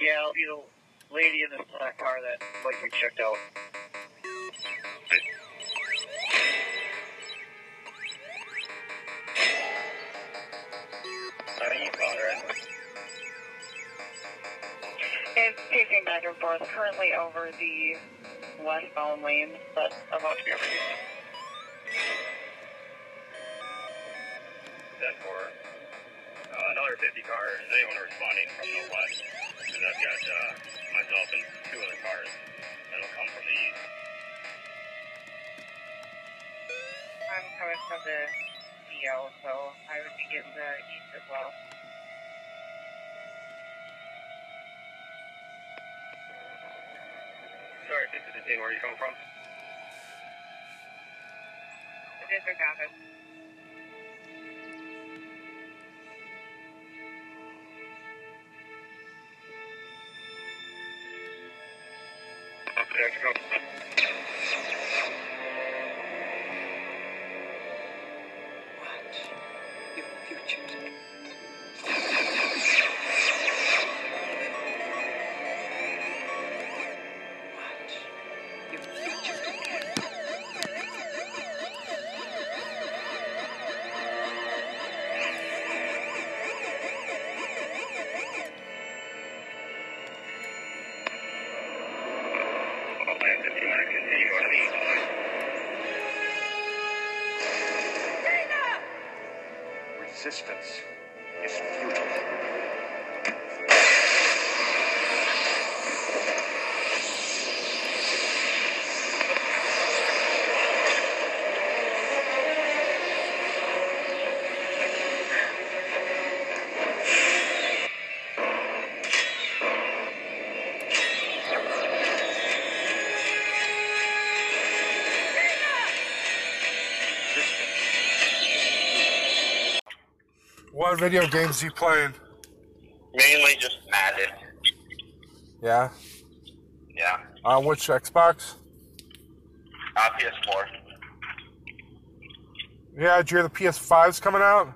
Yeah, I'll be the lady in the black car that like we checked out. Uh, you called pacing back and forth, currently over the westbound lane, but about to be overtaken. Ten four. Uh, another 50 car. Is anyone responding from the west? Because I've got uh, myself and two other cars that'll come from the east. I'm coming from the CO, so I would be getting the east as well. Sorry, 15, where are you coming from? The district. What video games you playing? Mainly just Madden. Yeah. Yeah. On Uh, which Xbox? Uh, PS4. Yeah, did you hear the PS5's coming out?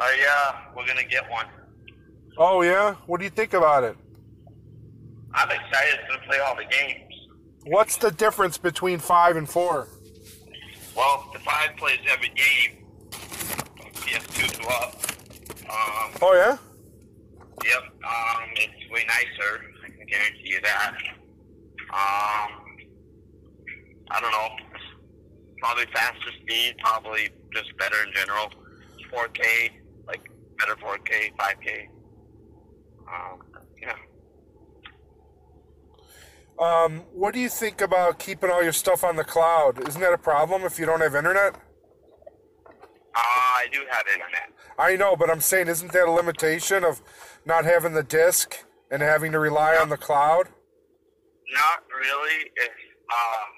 Uh, yeah, we're gonna get one. Oh yeah? What do you think about it? I'm excited to play all the games. What's the difference between five and four? Well, the five plays every game. PS2 to up. Um, Oh yeah? yep. Um, it's way nicer. I can guarantee you that. Um, I don't know. Probably faster speed. Probably just better in general. 4K, like better 4K, 5K. Um, yeah. Um, what do you think about keeping all your stuff on the cloud? Isn't that a problem if you don't have internet? Uh, I do have internet. I know, but I'm saying, isn't that a limitation of not having the disk and having to rely on the cloud? Not really. If um,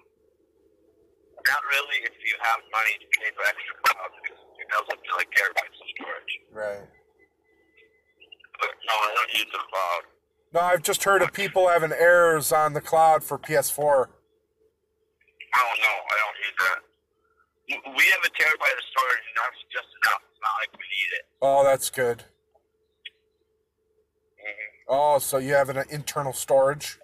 not really if you have money to pay for extra cloud because it goes up to like terabytes of storage. Right. But no, I don't use the cloud. No, I've just heard of people having errors on the cloud for PS4. I don't know. I don't use that. We have a terabyte of storage, and that's just enough. It's not like we need it. Oh, that's good. Mm-hmm. Oh, so you have an internal storage?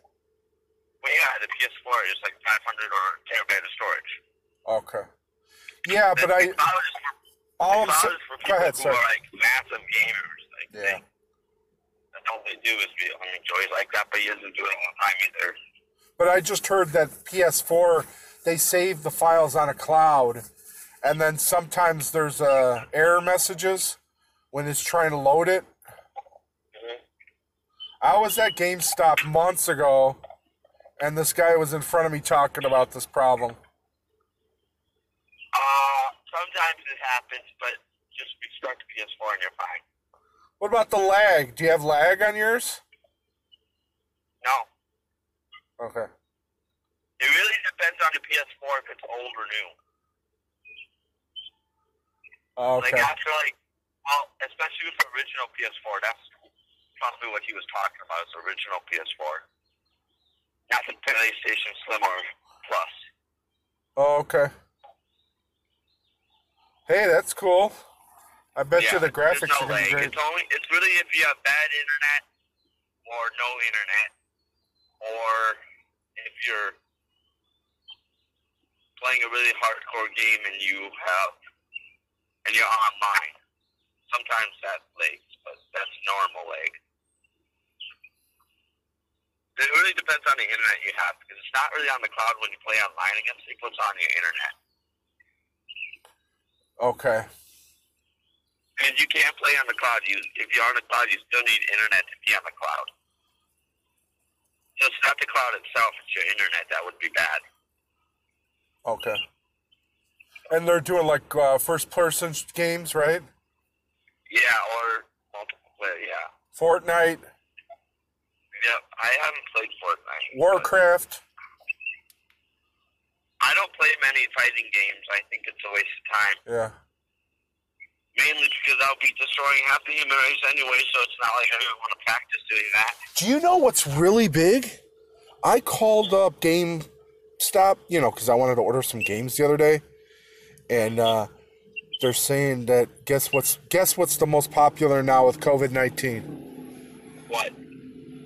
Well, yeah, the PS4 is like 500 or terabyte of storage. Okay. Yeah, but the, I. is for, All I'm saying. Go people ahead, who sir. are like massive gamers. Like, Yeah. they, that's all they do is be. I mean, Joey's like that, but he doesn't do it all the time either. But I just heard that PS4 they save the files on a cloud, and then sometimes there's uh, error messages when it's trying to load it. I was at GameStop months ago, and this guy was in front of me talking about this problem. Uh, sometimes it happens, but just restart the PS4 and you're fine. What about the lag? Do you have lag on yours? No. Okay. It really depends on the PS4 if it's old or new. Oh like Okay. after like, well, especially with the original PS4, that's probably what he was talking about. Is the original PS4, not the PlayStation Slim or Plus. Oh, okay. Hey, that's cool. I bet you the graphics there's are gonna be lag. great. It's only it's really if you have bad internet or no internet, or if you're playing a really hardcore game and you have and you're online. Sometimes that lags, but that's normal lag. It really depends on the internet you have because it's not really on the cloud when you play online against people. It's on your internet. Okay. And you can't play on the cloud. You, if you're on the cloud, you still need internet to be on the cloud. So it's not the cloud itself; it's your internet that would be bad. Okay. And they're doing like uh, first-person games, right? Yeah, or multiple player. Yeah. Fortnite, Yep. I haven't played Fortnite. Warcraft. I don't play many fighting games. I think it's a waste of time. Yeah. Mainly because I'll be destroying half the human race anyway, so it's not like I even want to practice doing that. Do you know what's really big? I called up GameStop, you know, because I wanted to order some games the other day, and uh, they're saying that guess what's guess what's the most popular now with COVID nineteen? What?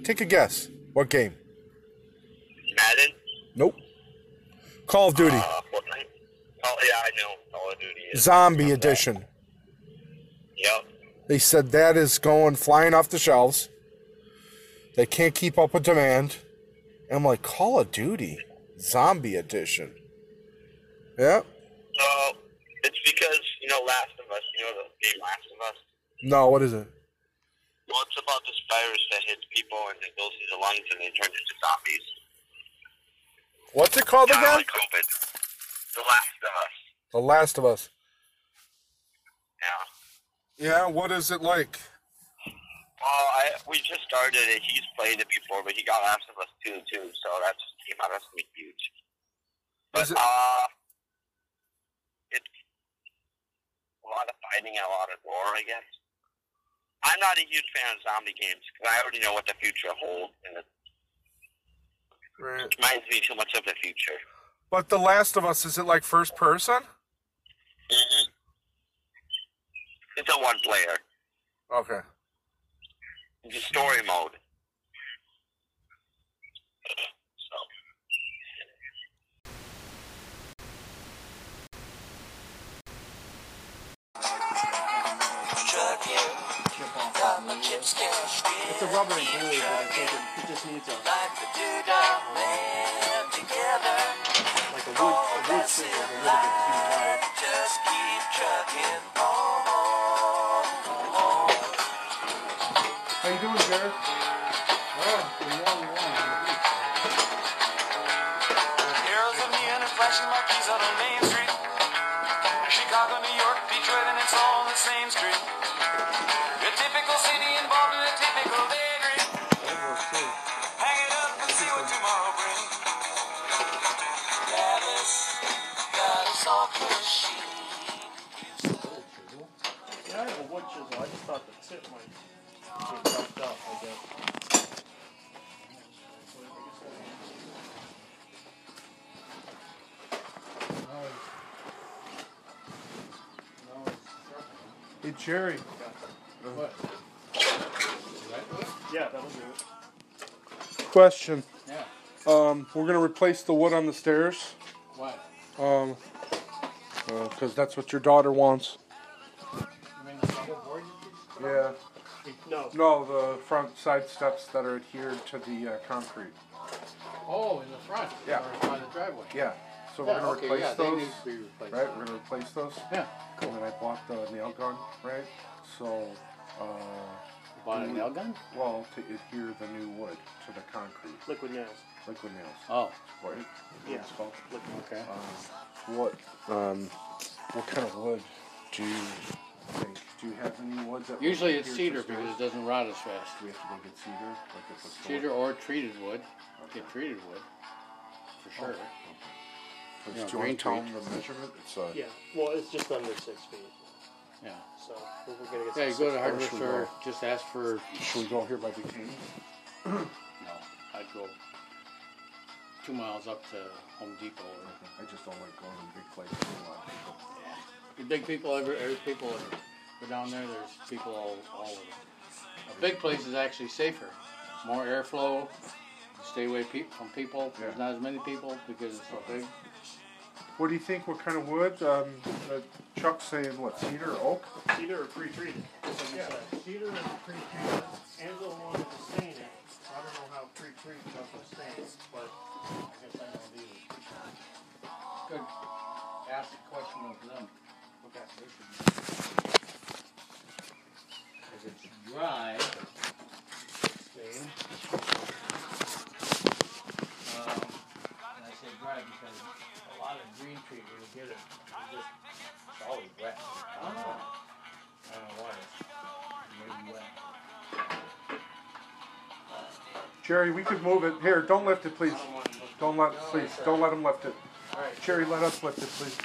Take a guess. What game? Madden? Nope. Call of Duty. Uh, Fortnite? Oh, yeah, I know. Call of Duty is. Zombie Edition. Yep. They said that is going flying off the shelves. They can't keep up with demand. And I'm like, Call of Duty, Zombie Edition. Yeah. It's because, you know, Last of Us, you know the game Last of Us? No, what is it? Well, it's about this virus that hits people and it goes into the lungs and they turn into zombies. What's it called again? like COVID. The Last of Us. The Last of Us. Yeah. Yeah, what is it like? Well, I we just started it. He's played it before, but he got Last of Us 2 too, so that just came out. Be huge. But, it- uh, it's a lot of fighting and a lot of gore, I guess. I'm not a huge fan of zombie games because I already know what the future holds, and it Right. reminds me too much of the future. But The Last of Us, is it like first person? hmm It's a one player. Okay. It's a story mode. It's a rubber and glue, think it, it just needs a like a wood a wood chisel a little bit too wide. How you doing, Jared? Well, the long one. Heroes of neon and flashing marquees on a main street. Question. Yeah. Um, we're gonna replace the wood on the stairs. Why? Um, because that's what your daughter wants. You mean the double board? Yeah. No. No, the front side steps that are adhered to the uh, concrete. Oh, in the front. Yeah. By the driveway. Yeah. So Yeah, we're gonna okay, replace yeah, those. need to be replaced. Right, we're gonna replace those. Yeah, And then I bought the nail gun, right? So, uh, bought a nail gun? well, to adhere the new wood to the concrete, Liquid nails. liquid nails, Oh, right? That's Yeah. it's called. okay. Um, what, um, what kind of wood do you think? Do you have any woods that? would Usually it's cedar because it doesn't rot as fast. Do we have to go get cedar? Like if it's Cedar or treated wood. Get treated wood. For sure. So Yeah, do you want green to tell them the measurement? It's uh, Yeah. Well, it's just under six feet. Yeah. So we're we're gonna get. Yeah, you go to six- hardware should we store, just ask for. Should we go here by Duquesne? No, I'd go two miles up to Home Depot. Or, I just don't like going to big places. with a lot of people. the big people, every, every people that go down there, there's people all, all over. A big place is actually safer. More airflow. Stay away pe- from people. There's Yeah. not as many people because it's so big. What do you think? What kind of wood? Um, uh, Chuck's saying what? Cedar, oak? Cedar or pre-treated. Just like you said. Cedar and pre-treated. Angela wanted to stain it. I don't know how pre-treated doesn't stain, but Jerry, we could move it. Here, don't lift it, please. Don't let, please, don't let him lift it. Alright. Jerry, let us lift it, please.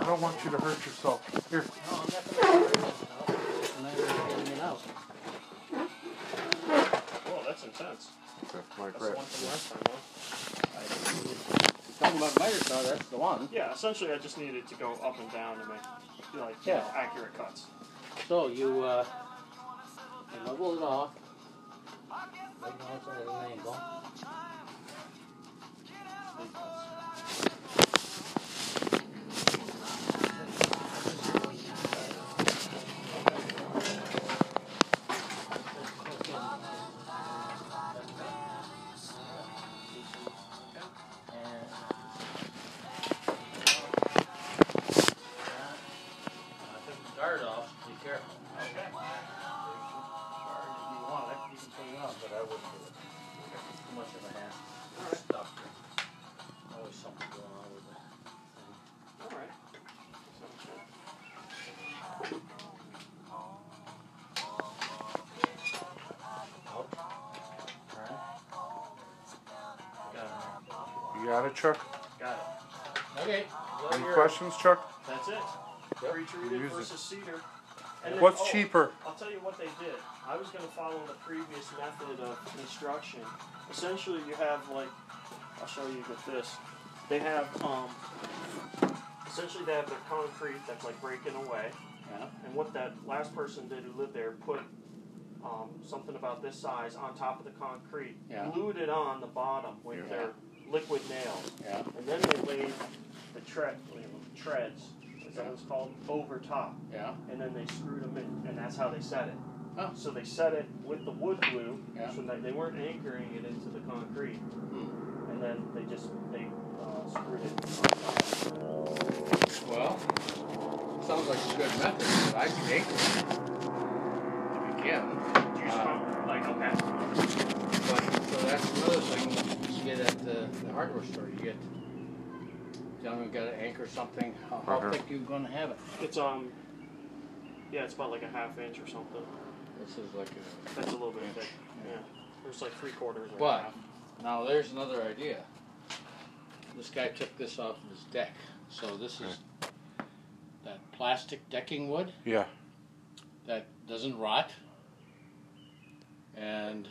I don't want you to hurt yourself. Here. No, I'm not gonna worry about it. I'm not really getting it out. Whoa, that's intense. That's my That's the one from last time, huh? Talking about miter saw, that's the one. Yeah, essentially I just needed to go up and down to make like Yeah. you know, accurate cuts. So you, uh, you level it off. Right now it's at an angle. Got it, Chuck? Got it. Okay. Any questions, Chuck? That's it. Pre-treated Use it. cedar. And then- What's oh, cheaper? I'll tell you what they did. I was going to follow the previous method of construction. Essentially, you have like, I'll show you with this. They have, um, essentially they have their concrete that's like breaking away. Yeah. And what that last person did who lived there put um, something about this size on top of the concrete, Yeah. glued it on the bottom with Yeah. their liquid nails, Yeah. and then they laid the tread, treads, is that it's called, over top Yeah. and then they screwed them in, and that's how they set it. Oh. So they set it with the wood glue, Yeah. so that they weren't anchoring it into the concrete, Hmm. and then they just they uh, screwed it. On top. Well, sounds like a good method. I can take it. If you can. Uh, like okay, But, so that's another thing get at the, the hardware store. You get, tell them you gotta anchor something. How, how Uh-huh. thick you gonna have it? it's um, yeah, it's about like a half inch or something. This is like a. That's a little bit inch. thick. Yeah, there's like three quarters. or But half. now there's another idea. This guy took this off of his deck. So this is that plastic decking wood Yeah. that doesn't rot. And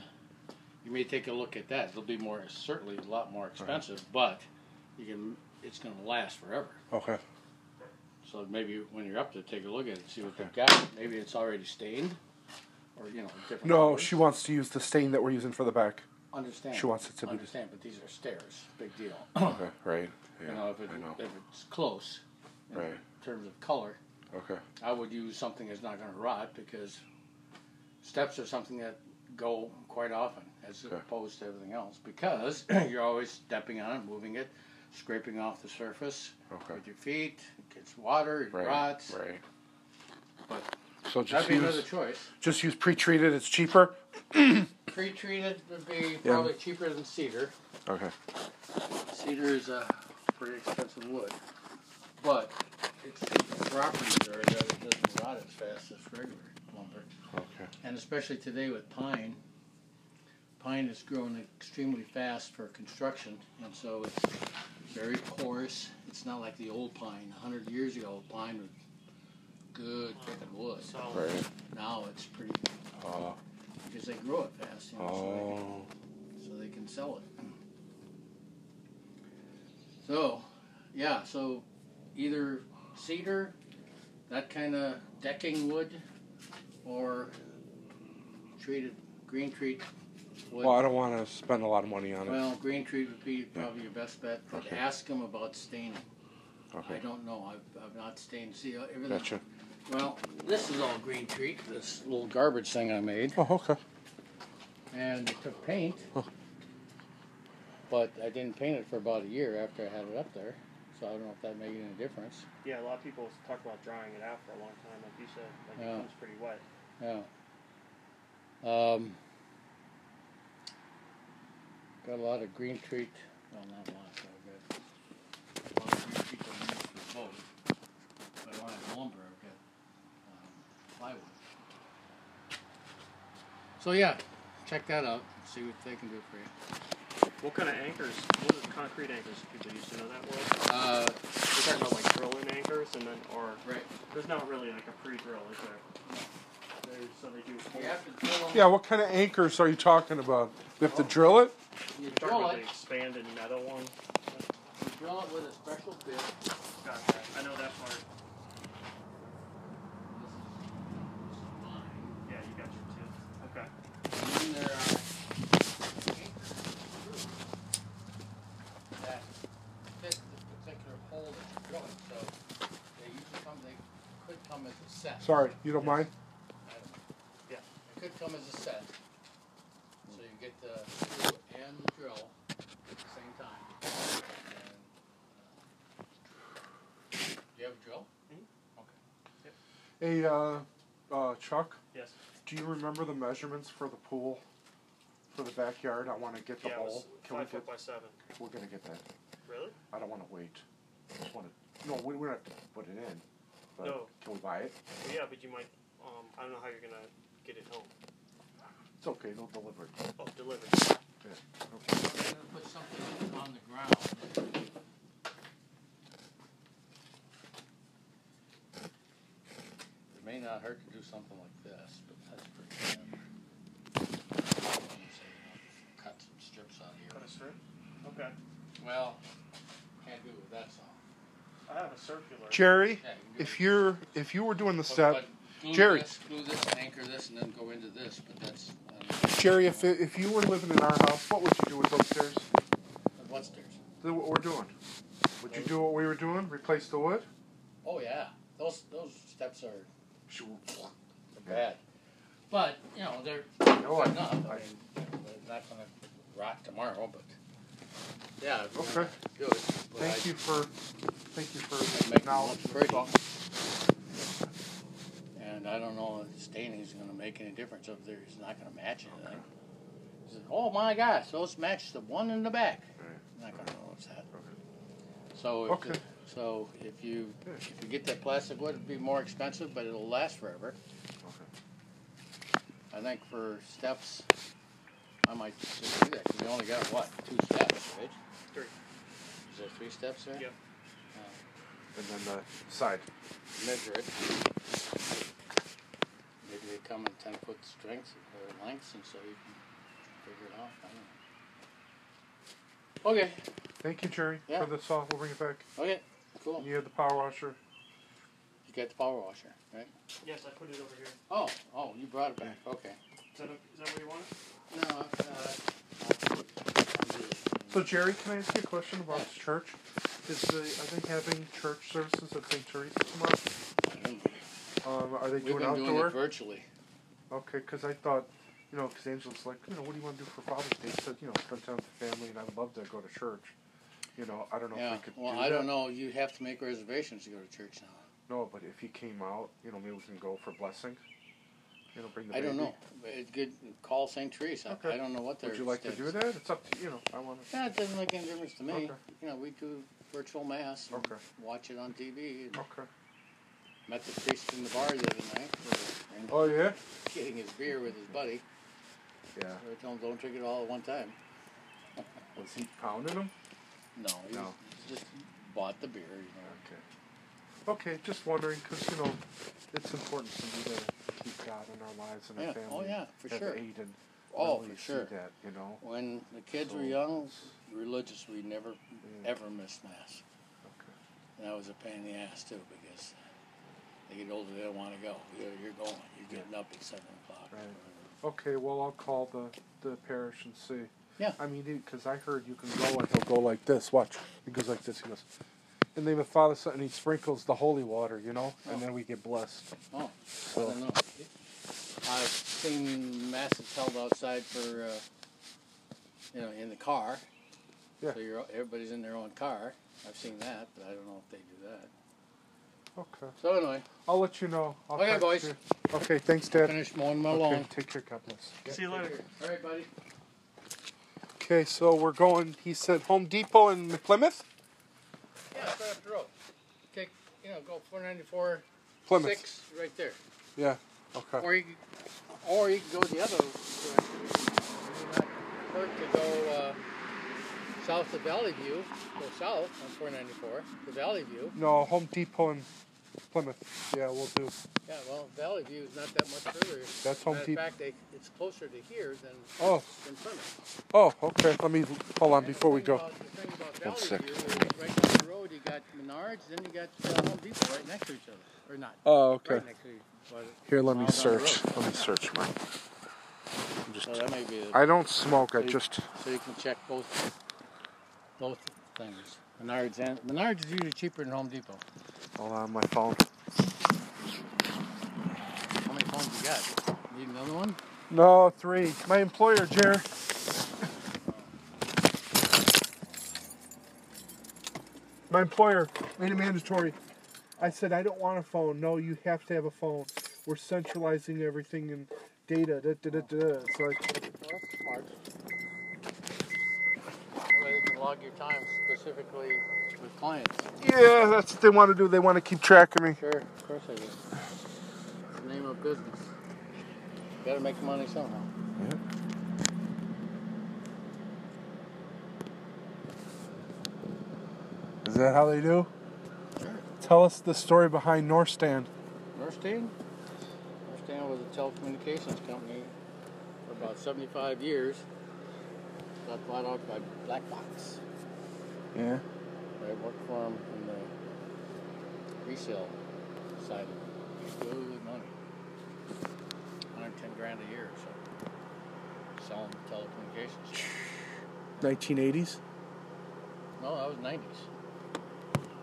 you may take a look at that. It'll be more certainly a lot more expensive, but you can it's gonna last forever. Okay. So maybe when you're up there, take a look at it, and see what they've got. Maybe it's already stained, or you know, different. No, colors. she wants to use the stain that we're using for the back. understand. she wants it to be- understand, but these are stairs. Big deal. Okay. Right. you know, if, it, know. if it's close in Right. terms of color, Okay. I would use something that's not going to rot because steps are something that go quite often as Okay. opposed to everything else because you're always stepping on it, moving it, scraping off the surface Okay. with your feet. It gets water, it Right. rots. Right. But So just that'd be another use choice. just use pre-treated. It's cheaper. Pre-treated would be Yeah. probably cheaper than cedar. Okay. Cedar is a pretty expensive wood, but its properties are that it doesn't rot as fast as regular lumber. Okay. And especially today with pine, pine is growing extremely fast for construction, and so it's very porous. It's not like the old pine. A hundred years ago, pine was good picking wood. So Right. Now it's pretty Uh, because they grow it fast, you know, so, they oh. can, so they can sell it. So, yeah, so either cedar, that kind of decking wood, or treated green treat wood. Well, I don't want to spend a lot of money on it. Well, green Tree would be probably your best bet, but Okay. ask them about staining. I Okay. don't know. I've, I've not stained. See, uh, everything. Gotcha. Well, this is all green Tree, This little garbage thing I made, Oh, okay. and it took paint. Huh. But I didn't paint it for about a year after I had it up there, so I don't know if that made any difference. yeah, a lot of people talk about drying it out for a long time, like you said. Like Yeah. it comes pretty wet. Yeah. Um. Got a lot of green treat. Well, not a lot. But I've got a lot of green treat that I use for both. But I have lumber. I've got um, plywood. So yeah, check that out. See what they can do for you. What kind of anchors? What are concrete anchors people used to know that word? Uh, We're talking about like drill-in anchors, and then or right. there's not really like a pre-drill, is there? Yeah. What kind of anchors are you talking about? We have to drill it. You drill it. expanded metal one. You drill it with a special bit. Gotcha. I know that part. Yeah, you got your two. Okay. And then there are anchors that fit the particular hole that you're drilling. So they usually come, they could come as a set. Sorry, you don't mind? I don't know. Yeah. It could come as a set. So you get the screw and the drill at the same time. And, uh, do you have a drill? Okay. Yep. Hey, uh, uh, Chuck, Yes. do you remember the measurements for the pool for the backyard? I want to get the Yeah, it was hole. Can we five get? foot by seven. We're gonna get that. Really? I don't want to wait. I just want to. No, we we don't have to put it in. But No. Can we buy it? Yeah, but you might. Um, I don't know how you're gonna get it home. It's okay. They'll deliver it. Oh, delivered. Yeah. Okay. You're gonna put something on the ground. It may not hurt to do something like this, but that's pretty thin. Cut some strips out here. Cut a strip. Okay. Well, can't do it with that saw. I have a circular. Jerry, Yeah, you can do if it. you're if you were doing the But- step, but glue Jerry. this, glue this, anchor this, and then go into this. But that's Jerry, if if you were living in our house, what would you do with those stairs? what stairs? Do what we're doing. Would you do what we were doing? Replace the wood? Oh yeah, those those steps are bad, but you know they're No, I- enough. I, mean, they're not gonna rot tomorrow, but yeah. Okay. But Thank I- you for thank you for acknowledging look the pretty. thought. And I don't know if staining is going to make any difference if there is not going to match anything. He said, oh my gosh, those match the one in the back. Right. Not going to notice that. So if Okay. so if you if you get that plastic wood, it'll be more expensive, but it'll last forever. Okay. I think for steps, I might just do that because we only got what two steps, right? Three. Is there three steps there? Yep. Uh, and then the side. measure it. Maybe they come in ten foot strengths or lengths, and so you can figure it out. I don't know. Okay. Thank you, Jerry, Yeah. for the saw. We'll bring it back. Okay. Cool. You have the power washer. You got the power washer, right? Yes, I put it over here. Oh, oh, you brought it back. Okay. Is that, a, is that where you want it? No, uh, So, Jerry, can I ask you a question about the church? Is the are they having church services at St. Teresa tomorrow? Um, are they We've doing been doing it virtually. Okay, because I thought you know, because Angela's like, you know, what do you want to do for Father's Day? Said, you know, spend time with the family, and I'd love to go to church. You know, I don't know Yeah. if we could Well, do I that. don't know. You have to make reservations to go to church now. No, but if he came out, you know, maybe we can go for blessing. You know, bring the I don't know. It's good. Call St. Teresa. Okay. I don't know what their Would you like to do that? It's up to you know. I want to. Yeah, it doesn't make any difference to me. Okay. You know, we do virtual mass. Okay. Watch it on TV. Okay. Met the priest in the bar the other night. Oh yeah. Getting his beer with his buddy. Yeah. So I told him don't drink it all at one time. Was he pounding him? No, he No. just bought the beer. You know. Okay. Okay, just wondering because you know, it's important for me to keep God in our lives and Yeah. our family. Oh yeah, for have sure. Aid and Oh, really for sure. That you know. When the kids So were young, religious, we never Yeah. ever missed mass. Okay. And that was a pain in the ass too because they get older, they don't want to go. You're, you're going. You're getting up at seven o'clock. Right. Okay, well I'll call the the parish and see. Yeah. I mean, because I heard you can go and he'll go like this. Watch. He goes like this. He goes. In the name of Father, Son, and he sprinkles the holy water, you know, and Oh. then we get blessed. Oh, I So, don't know. I've seen masses held outside for, uh, you know, in the car. Yeah. So you're everybody's in their own car. I've seen that, but I don't know if they do that. Okay. So anyway, I'll let you know. I'll Okay, text boys. you. Okay, thanks, Dad. finish mowing my Okay, lawn. take care, God bless. See you later. All right, buddy. Okay, so we're going. He said Home Depot in Plymouth. Yeah, it's right up the road. Take, you know, go 494 Plymouth. six right there. Yeah. Okay. Or you, or you can go the other direction. You not hurt to go uh, south of Valley View. Go south on 494 to Valley View. No, Home Depot in Plymouth. Yeah, we'll do. Yeah, well, Valley View is not that much further. That's Home Matter of Depot. fact, they, it's closer to here than, Oh, than Plymouth. oh, okay. Let me hold on And before the we go. About, the thing about One Valley sec. View is right down the road, you got Menards, then you got uh, Home Depot right next to each other. Or not. Oh, okay. Right next to each. Here, let me Miles down the search. Let me search mine. I'm just. So that may be a, I don't smoke. I So you- just. so you can check both both things. Menards and Menards is usually cheaper than Home Depot. Hold on, my phone. How many phones you got? Need another one? No, three. My employer, Jer. My employer made it mandatory. I said I don't want a phone. No, you have to have a phone. We're centralizing everything and data. Da, da, da, da. It's like, Well, that's smart. That way they can log your time specifically with clients. yeah, that's what they want to do. They want to keep track of me. Sure, of course I do. It's the name of business. Got to make money somehow. Is that how they do? Sure. Tell us the story behind Norstan. Norstan? Norstan was a telecommunications company for about 75 years. Got bought out by Black Box. Yeah. I worked for them in the resale side of it. Used to really good money. 110 grand a year or so. Selling telecommunications. 1980s. No, that was 90s.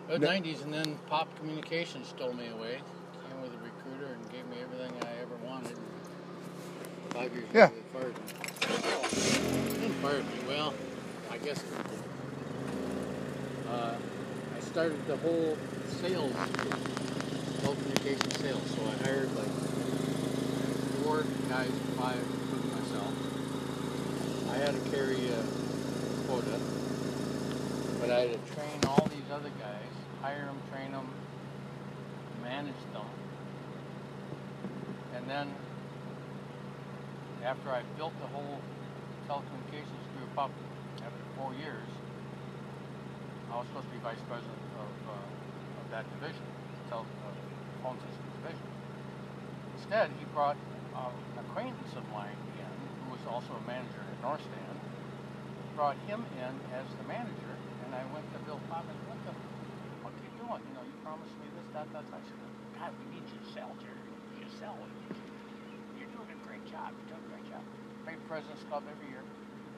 It was No- 90s, and then Popp Communications stole me away. Came with a recruiter and gave me everything I ever wanted. And five years Yeah. ago, Well, I guess uh, I started the whole sales, telecommunications sales. So I hired like four guys, five, including myself. I had to carry a quota. But I had to train all these other guys, hire them, train them, manage them. And then, after I built the whole telecommunications group up, after four years, I was supposed to be vice president of, uh, of that division, tel- uh, phone system division. Instead, he brought uh, an acquaintance of mine in, who was also a manager at Norstan, brought him in as the manager, and I went to Bill Popp and what the fuck are you doing? You know, you promised me this, that, that. I said, God, we need you to sell, Jerry. You to sell. You're doing a great job. You're doing a great job. Pay President's Club every year.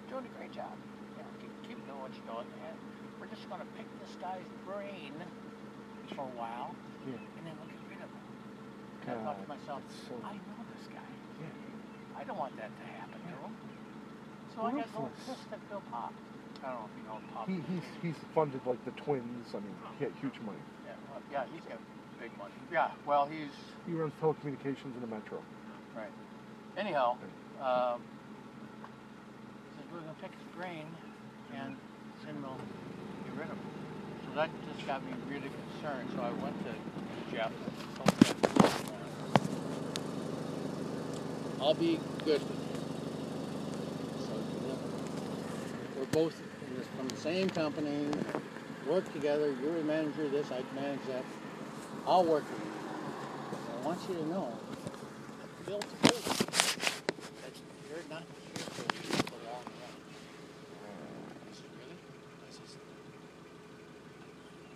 Doing a great job. You know, keep, keep doing what you're doing. And we're just going to pick this guy's brain for a while, Yeah. and then we'll get rid of him. And I thought to myself, so- I know this guy. I I don't want that to happen to him. So I got a little pissed at Bill Popp. I don't know if you know Popp. He, he's he's funded like the twins. I mean, he had huge money. Yeah, well, yeah, he's got big money. Yeah, well, he's He runs telecommunications in the metro. right. Anyhow, um, we're gonna pick his brain, and then we'll get rid of him. So that just got me really concerned. So I went to Jeff. told Jeff, I'll be good with. So you know, we're both from the same company. Work together. You're the manager of this. I can manage that. I'll work with you. I want you to know, Bill told you that you're not here for the long run. I said, really? I said,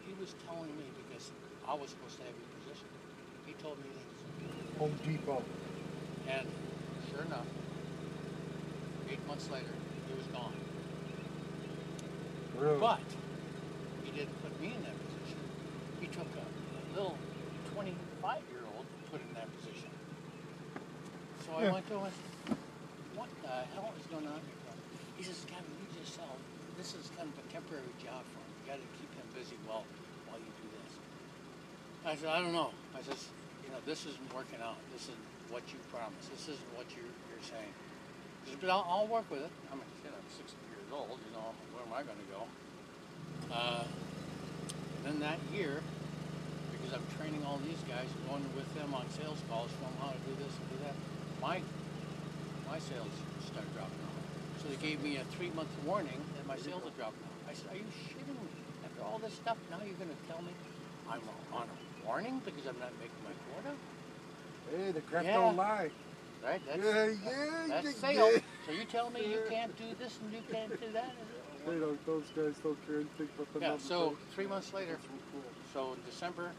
he was telling me because I was supposed to have your position. He told me that. Home Depot. And sure enough, eight months later, he was gone. Really? But he didn't put me in that position. He took a, a little 25 year old and put in that position. So I Yeah. went to him and said, What the hell is going on here? bud?" He says, Kevin, you just sell. This is kind of a temporary job for him. You got to keep him busy while, while you do this. I said, I don't know. I says, you know, this isn't working out. This isn't what you promised. This isn't what you're, you're saying. He said, but I'll, I'll work with it. I'm, you know, 60 years old. You know, where am I going to go? Uh, and then that year, because I'm training all these guys, going with them on sales calls, them how to do this and do that, my my sales started dropping off. So they gave me a three month warning that my sales are dropping off. I said, Are you shitting me? After all this stuff, now you're going to tell me I'm on a warning because I'm not making my quota? Hey, the crap Yeah. don't lie. Right? That's, Yeah, yeah, that's yeah, yeah. So you tell me you can't do this and you can't do that? They don't, those guys don't care anything about the Yeah, so three months later, That's real cool. so in December,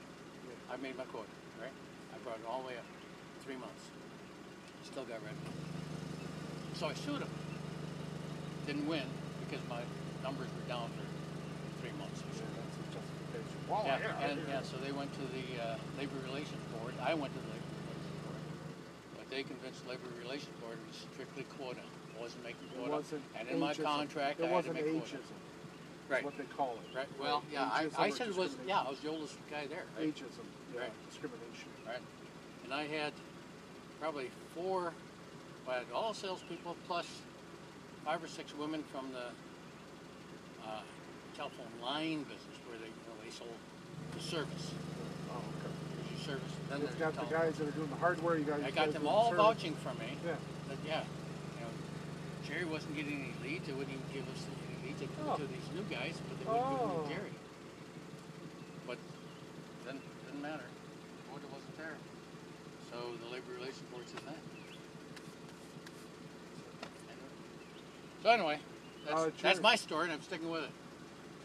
I made my quota, right? I brought it all the way up. Three months. Still got it. So I sued him. Didn't win because my numbers were down for three months. Yeah, that's a justification. Well, Yeah, yeah, and, yeah. so they went to the uh, Labor Relations Board. I went to the Labor Relations Board. But they convinced the Labor Relations Board it was strictly quota. I wasn't making It wasn't and in my ageism. contract, It I had to make quota. ageism. Right. What they call it. Right. Well, yeah, I, I said it was, yeah, I was the oldest guy there. Right? Ageism. Yeah, Right. discrimination. right? And I had probably four, I had all salespeople plus five or six women from the uh, telephone line business they, you know, they sold the service. Oh, okay. There's your service. Then You've there's got the telephone. guys that are doing the hardware. You guys. I got them the all service. vouching for me. Yeah. That yeah, you know, Jerry wasn't getting any leads. They wouldn't even give us any leads. They give Oh. it to these new guys, but they wouldn't give them Oh. to Jerry. But then didn't matter. Quota wasn't there. So the labor relations board said that. So anyway, that's, Uh, that's Jerry- my story, and I'm sticking with it.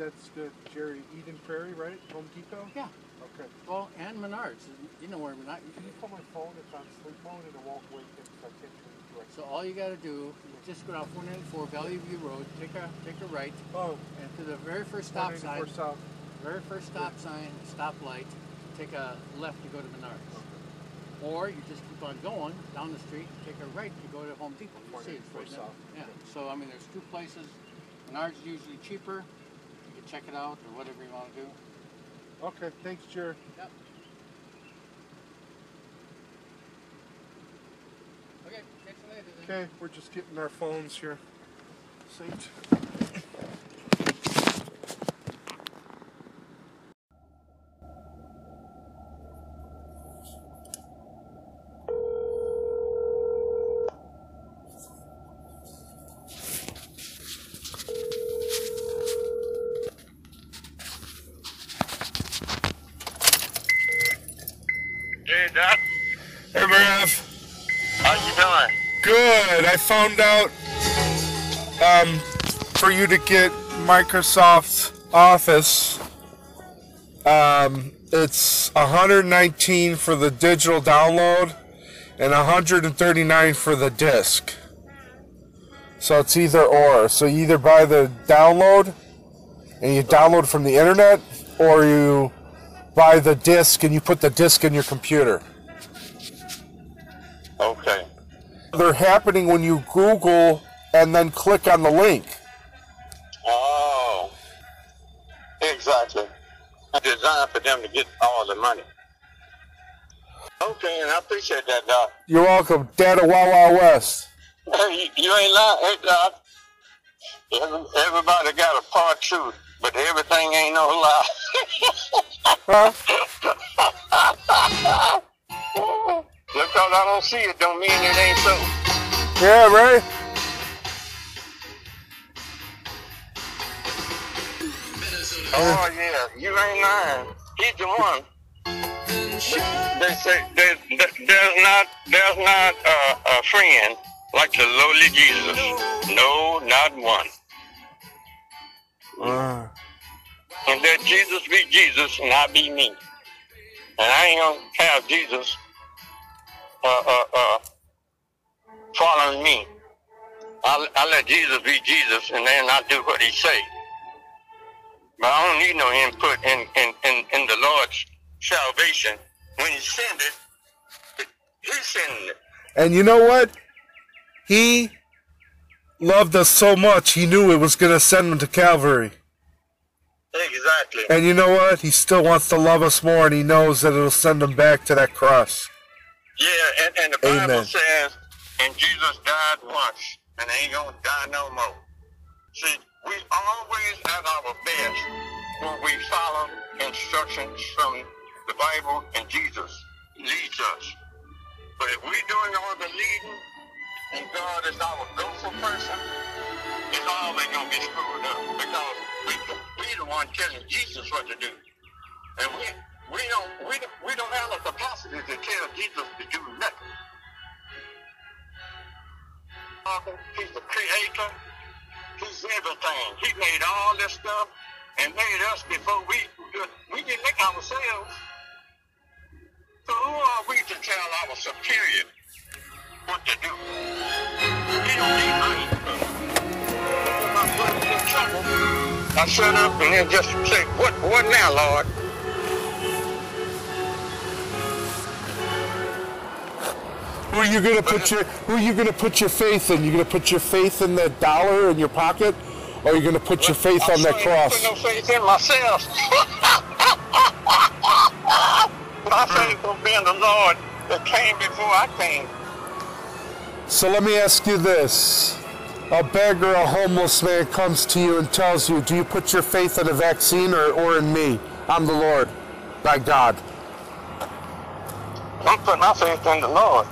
That's the Jerry Eden Prairie, right? Home Depot. Yeah. Okay. Well, and Menards, you know where Menards. Can you call my phone? It's on sleep mode and it won't wake up. So I can't do it. So all you got to do is just go down 494 Valley View Road, take a take a right, Oh, and to the very first stop sign, South. very first stop sign, stop light, take a left to go to Menards. Or you just keep on going down the street, take a right to go to Home Depot. You see it's 194 right south. Yeah. So I mean, there's two places. Menards is usually cheaper. Can check it out or whatever you want to do. Okay. Thanks, Jerry. Yep. Okay, catch you later. then. Okay, we're just getting our phones here. Synced. Hey, Doc. Hey, Brav. How you doing? Good. I found out um, for you to get Microsoft Office, um, it's 119 for the digital download and 139 for the disc. So it's either or. So you either buy the download and you download from the internet, or you buy the disc and you put the disc in your computer. Okay. They're happening when you Google and then click on the link. Oh, exactly. Designed for them to get all the money. Okay, and I appreciate that, Doc. You're welcome. Data Wow Wow West. Hey, you, you ain't lying, hey, Doc. Everybody got a part truth, but everything ain't no lie. Huh? Just because I don't see it don't mean it ain't so. Yeah, right? Oh yeah, you ain't lying. He's the one. They say there's, there's not there's not uh, a friend like the lowly Jesus. No, not one. Uh, And that Jesus be Jesus and I be me. And I ain't gonna have Jesus uh, uh, uh, following me. I I let Jesus be Jesus and then I do what he say. But I don't need no input in, in, in, in the Lord's salvation. When he send it, he's sending it. and you know what? He loved us so much, he knew it was going to send him to Calvary. Exactly. And you know what? He still wants to love us more, and he knows that it'll send him back to that cross. Yeah, and, and the Bible says, and Jesus died once, and ain't gonna die no more. See, we always at our best when we follow instructions from the Bible and Jesus leads us. But if we're doing all the leading, and God is our go-for person, it's always gonna be screwed up because we we the one telling Jesus what to do, and we we don't we don't, we don't have the capacity to tell Jesus to do nothing. He's the creator. He's everything. He made all this stuff and made us before we we didn't make ourselves. So who are we to tell our superior what to do? He don't need money. I shut up and then just say, what, what now, Lord? Who are you gonna put your Who are you gonna put your faith in? You gonna put your faith in the dollar in your pocket, or are you gonna put your faith I on that cross? No faith in myself. My faith will be in the Lord that came before I came. So let me ask you this: A beggar, a homeless man comes to you and tells you, "Do you put your faith in a vaccine or, or in me? I'm the Lord, thy God." I'm putting my faith in the Lord.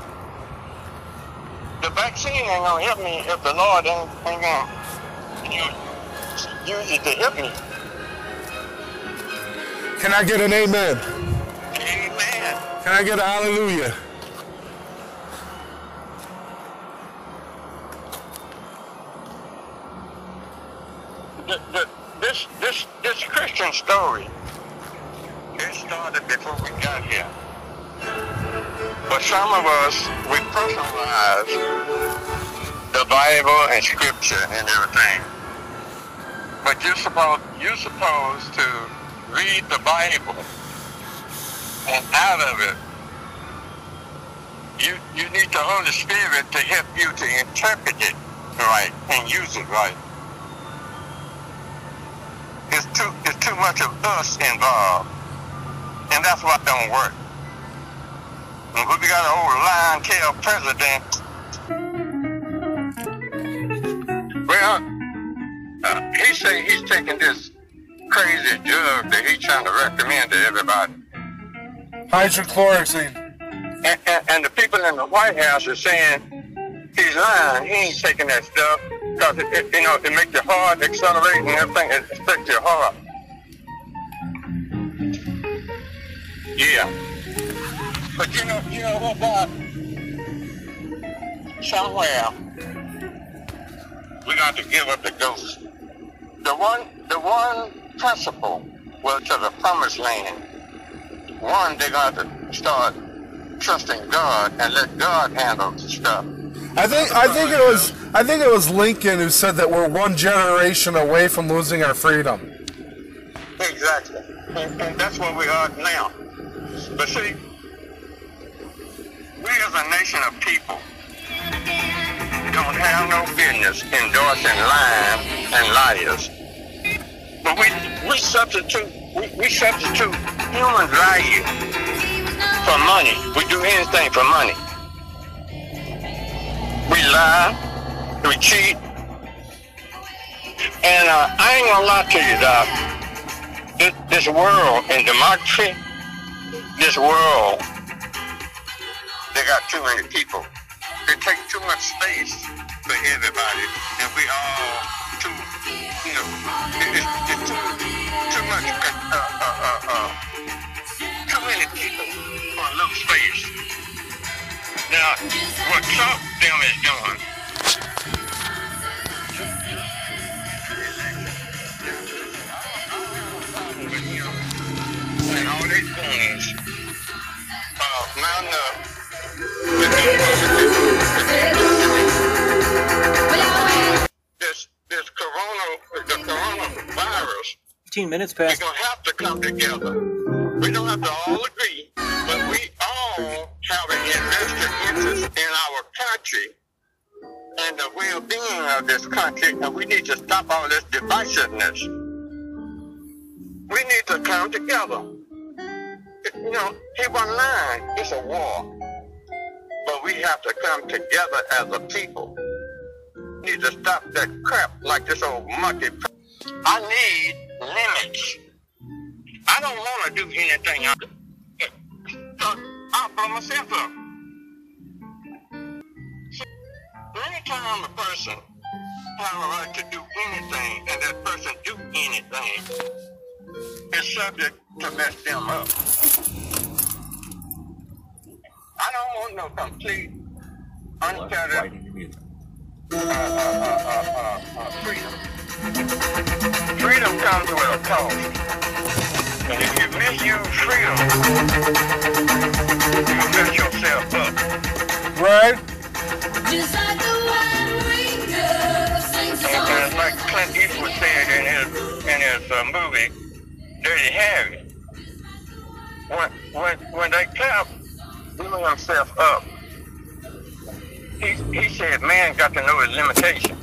The vaccine ain't gonna help me if the Lord ain't, ain't gonna you use it to help me. Can I get an amen? Amen. Can I get a hallelujah? The, the, this this this Christian story, it started before we got here. But some of us, we personalize the Bible and Scripture and everything. But you're supposed you're supposed to read the Bible, and out of it, you you need the Holy Spirit to help you to interpret it right and use it right. It's too it's too much of us involved, and that's what don't work. And we got an old lion tail president. Well, uh, he say he's taking this crazy drug that he's trying to recommend to everybody. Hydrochloroquine. And, and, and the people in the White House are saying he's lying. He ain't taking that stuff because it, it, you know it makes your heart accelerate and everything. It affects your heart. Yeah. But you know, you know what, Bob? Somewhere we got to give up the ghost. The one, the one principle was to the promised land. One, they got to start trusting God and let God handle the stuff. I think I think it was I think it was Lincoln who said that we're one generation away from losing our freedom. Exactly. And, and that's where we are now. But see, we as a nation of people don't have no business endorsing lying and liars. But we we substitute we, we substitute human value for money. We do anything for money. We lie, we cheat, and uh, I ain't gonna lie to you, Doc. This, this world in democracy, this world, they got too many people. They take too much space for everybody, and we all too, you know, it, it, it's too, too much, uh, uh, uh, uh, too many people for a little space. Now, what Trump them is doing, and all they doing is uh, mounting up this this corona the coronavirus 15 minutes past. we're gonna have to come together. We don't have to all agree, but we all have an invested interest in our country and the well-being of this country, and we need to stop all this divisiveness. We need to come together. You know, he wasn't lying. It's a war. But we have to come together as a people. We need to stop that crap like this old monkey. I need limits. I don't want to do anything. I, uh, blow myself up. Anytime a person have a right to do anything and that person do anything, it's subject to mess them up. I don't want no complete, untethered uh, uh, uh, freedom. Freedom comes with a cost. And if you misuse freedom, you mess yourself up. Right? And, and like Clint Eastwood said in his in his uh, movie, Dirty Harry, when when when they kept blew himself up, he he said man got to know his limitations.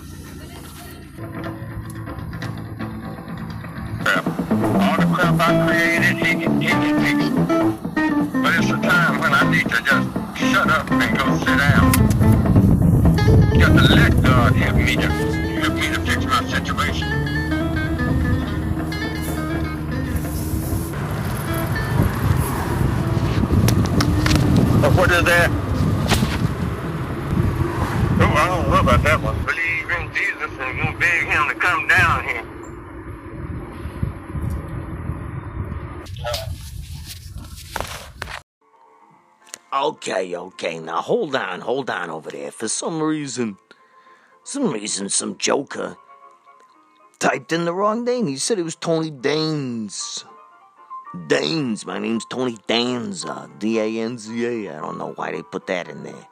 All the crap I created, he can he can fix it. But it's a time when I need to just shut up and go sit down. To let God help me But what is that? Oh, I don't know about that one. Believe in Jesus and gonna beg him to come down here. Okay, okay. Now hold on, hold on over there. For some reason, some reason, some joker typed in the wrong name. He said it was Tony Danes. Danes. My name's Tony Danza. D A N Z A. I don't know why they put that in there.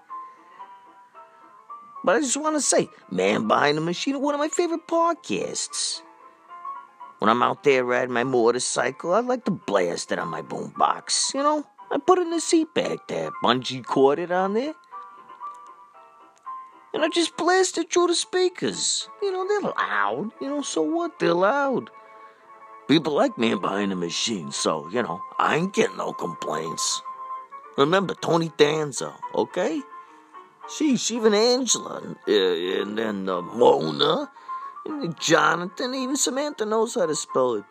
But I just want to say, Man Behind the Machine, one of my favorite podcasts. When I'm out there riding my motorcycle, I like to blast it on my boombox. You know, I put in the seat back there, bungee cord it on there. And I just blast it through the speakers. You know, they're loud. You know, so what? They're loud. People like Man Behind the Machine, so, you know, I ain't getting no complaints. Remember, Tony Danza, okay? Sheesh, even Angela, and then uh, Mona, and Jonathan, even Samantha knows how to spell it.